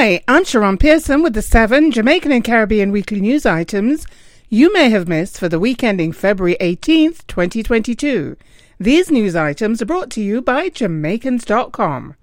Hi, I'm Sharon Pearson with the seven Jamaican and Caribbean weekly news items you may have missed for the week ending February 18th, 2022. These news items are brought to you by Jamaicans.com.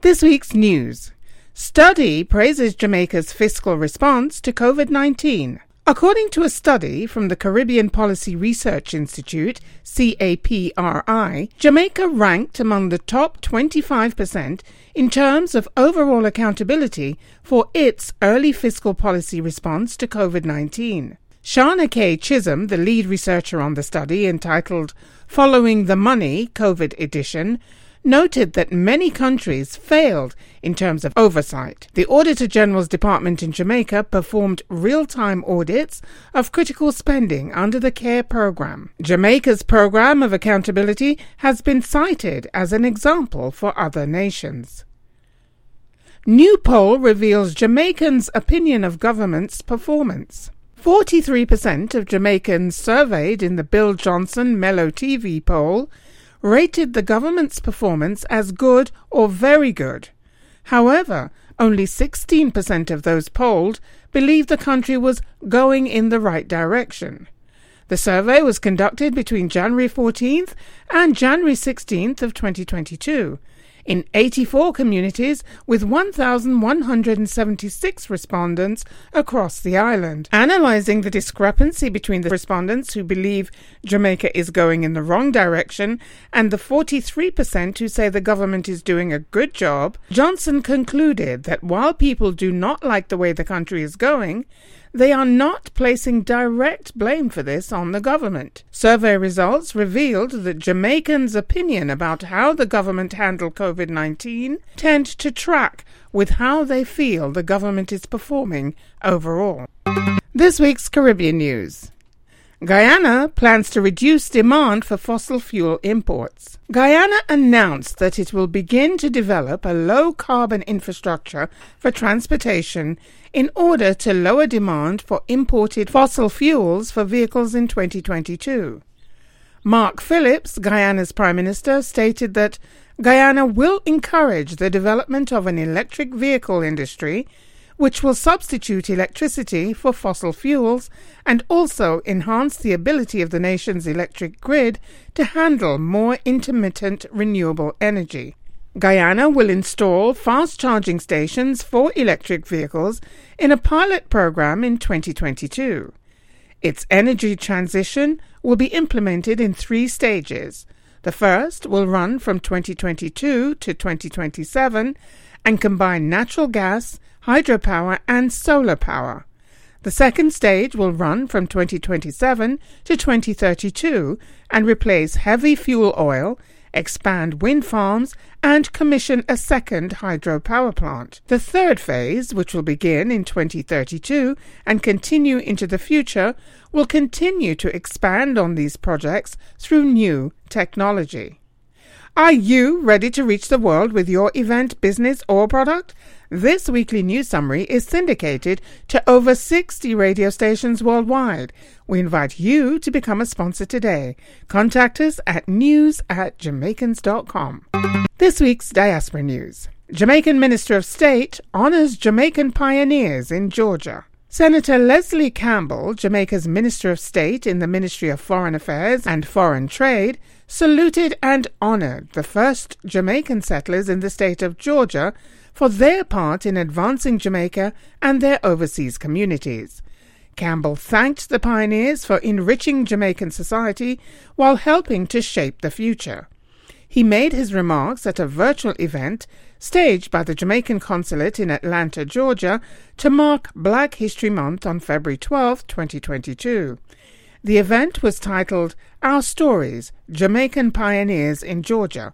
This week's news Study praises Jamaica's fiscal response to COVID 19. According to a study from the Caribbean Policy Research Institute, CAPRI, Jamaica ranked among the top 25% in terms of overall accountability for its early fiscal policy response to COVID 19. Shana K. Chisholm, the lead researcher on the study entitled Following the Money COVID Edition, noted that many countries failed in terms of oversight. The Auditor General's Department in Jamaica performed real time audits of critical spending under the CARE program. Jamaica's program of accountability has been cited as an example for other nations. New poll reveals Jamaicans' opinion of government's performance. 43% of Jamaicans surveyed in the Bill Johnson Mello TV poll rated the government's performance as good or very good. However, only 16% of those polled believed the country was going in the right direction. The survey was conducted between January 14th and January 16th of 2022 in 84 communities with 1,176 respondents across the island. Analyzing the discrepancy between the respondents who believe Jamaica is going in the wrong direction and the 43% who say the government is doing a good job, Johnson concluded that while people do not like the way the country is going, they are not placing direct blame for this on the government. Survey results revealed that Jamaicans' opinion about how the government handled COVID 19 tend to track with how they feel the government is performing overall. This week's Caribbean news. Guyana plans to reduce demand for fossil fuel imports. Guyana announced that it will begin to develop a low carbon infrastructure for transportation in order to lower demand for imported fossil fuels for vehicles in 2022. Mark Phillips, Guyana's Prime Minister, stated that Guyana will encourage the development of an electric vehicle industry which will substitute electricity for fossil fuels and also enhance the ability of the nation's electric grid to handle more intermittent renewable energy. Guyana will install fast charging stations for electric vehicles in a pilot program in 2022. Its energy transition will be implemented in three stages. The first will run from 2022 to 2027 and combine natural gas, hydropower, and solar power. The second stage will run from 2027 to 2032 and replace heavy fuel oil, expand wind farms, and commission a second hydropower plant. The third phase, which will begin in 2032 and continue into the future, will continue to expand on these projects through new technology. Are you ready to reach the world with your event, business, or product? This weekly news summary is syndicated to over 60 radio stations worldwide. We invite you to become a sponsor today. Contact us at news at jamaicans.com. This week's diaspora news. Jamaican Minister of State honors Jamaican pioneers in Georgia. Senator Leslie Campbell, Jamaica's Minister of State in the Ministry of Foreign Affairs and Foreign Trade, saluted and honored the first Jamaican settlers in the state of Georgia for their part in advancing Jamaica and their overseas communities. Campbell thanked the pioneers for enriching Jamaican society while helping to shape the future. He made his remarks at a virtual event staged by the Jamaican Consulate in Atlanta, Georgia, to mark Black History Month on February 12, 2022. The event was titled Our Stories Jamaican Pioneers in Georgia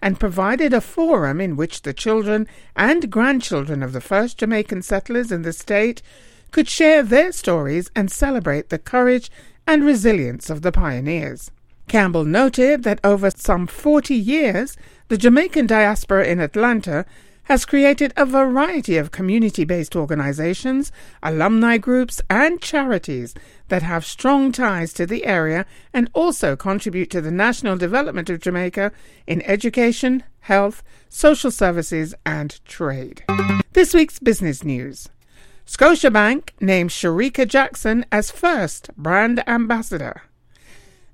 and provided a forum in which the children and grandchildren of the first Jamaican settlers in the state could share their stories and celebrate the courage and resilience of the pioneers. Campbell noted that over some 40 years, the Jamaican diaspora in Atlanta has created a variety of community based organizations, alumni groups, and charities that have strong ties to the area and also contribute to the national development of Jamaica in education, health, social services, and trade. This week's business news. Scotiabank named Shericka Jackson as first brand ambassador.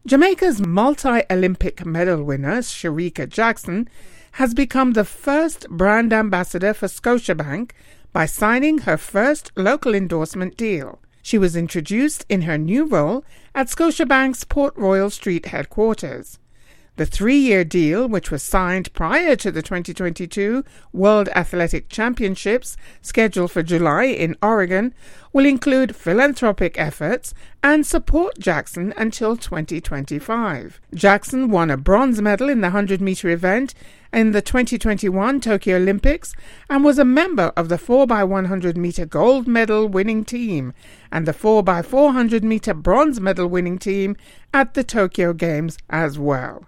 Jamaica's multi Olympic medal winner, Shericka Jackson, has become the first brand ambassador for Scotiabank by signing her first local endorsement deal. She was introduced in her new role at Scotiabank's Port Royal Street headquarters. The three year deal, which was signed prior to the 2022 World Athletic Championships scheduled for July in Oregon, will include philanthropic efforts and support Jackson until 2025. Jackson won a bronze medal in the 100 meter event in the 2021 Tokyo Olympics and was a member of the 4x100 meter gold medal winning team and the 4x400 meter bronze medal winning team at the Tokyo Games as well.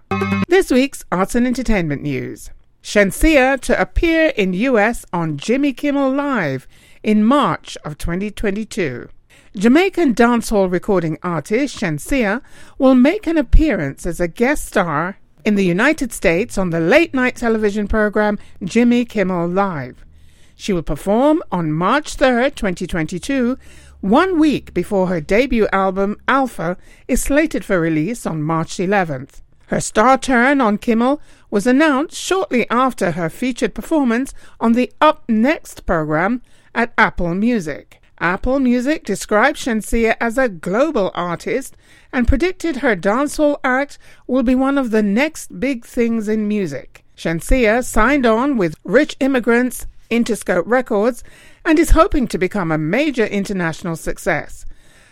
This week's arts and entertainment news. Shenseea to appear in US on Jimmy Kimmel Live in March of 2022. Jamaican dancehall recording artist Shenseea will make an appearance as a guest star in the United States on the late night television program Jimmy Kimmel Live. She will perform on March 3rd, 2022, one week before her debut album Alpha is slated for release on March 11th. Her star turn on Kimmel was announced shortly after her featured performance on the Up Next program at Apple Music. Apple Music described Shenseea as a global artist and predicted her dancehall act will be one of the next big things in music. Shenseea signed on with Rich Immigrants Interscope Records and is hoping to become a major international success.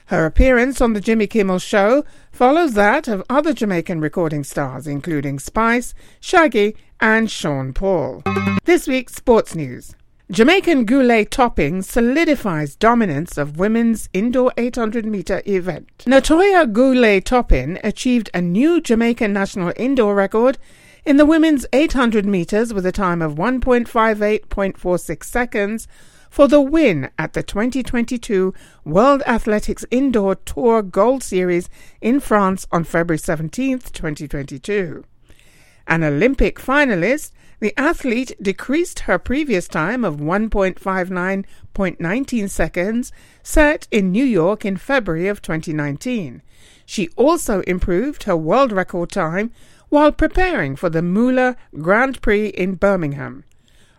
Her appearance on the Jimmy Kimmel Show follows that of other Jamaican recording stars, including Spice, Shaggy, and Sean Paul. This week's sports news. Jamaican Goule-Toppin solidifies dominance of women's indoor 800 meter event. Natoya Goule-Toppin achieved a new Jamaican national indoor record in the women's 800 meters with a time of 1.58.46 seconds for the win at the 2022 World Athletics Indoor Tour Gold Series in France on February 17, 2022. An Olympic finalist, the athlete decreased her previous time of 1.59.19 seconds set in New York in February of 2019. She also improved her world record time while preparing for the Müller Grand Prix in Birmingham.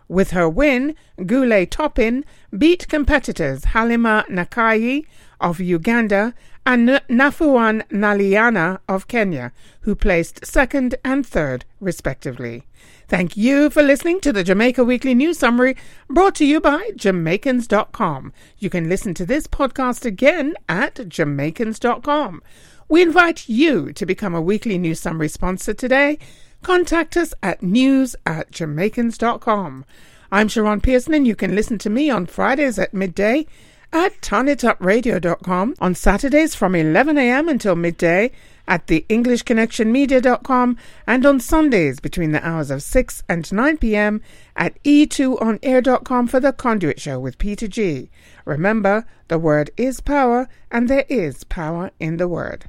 With her win, Goule-Toppin beat competitors Halimah Nakaayi of Uganda and Nafuan Naliana of Kenya, who placed second and third, respectively. Thank you for listening to the Jamaica Weekly News Summary brought to you by Jamaicans.com. You can listen to this podcast again at Jamaicans.com. We invite you to become a weekly news summary sponsor today. Contact us at news at Jamaicans.com. I'm Sharon Pearson, and you can listen to me on Fridays at midday at tonitupradio.com, on Saturdays from 11 a.m. until midday at the EnglishConnectionMedia.com, and on Sundays between the hours of 6 and 9 p.m. at e2onair.com for the Conduit Show with Peter G. Remember, the word is power, and there is power in the word.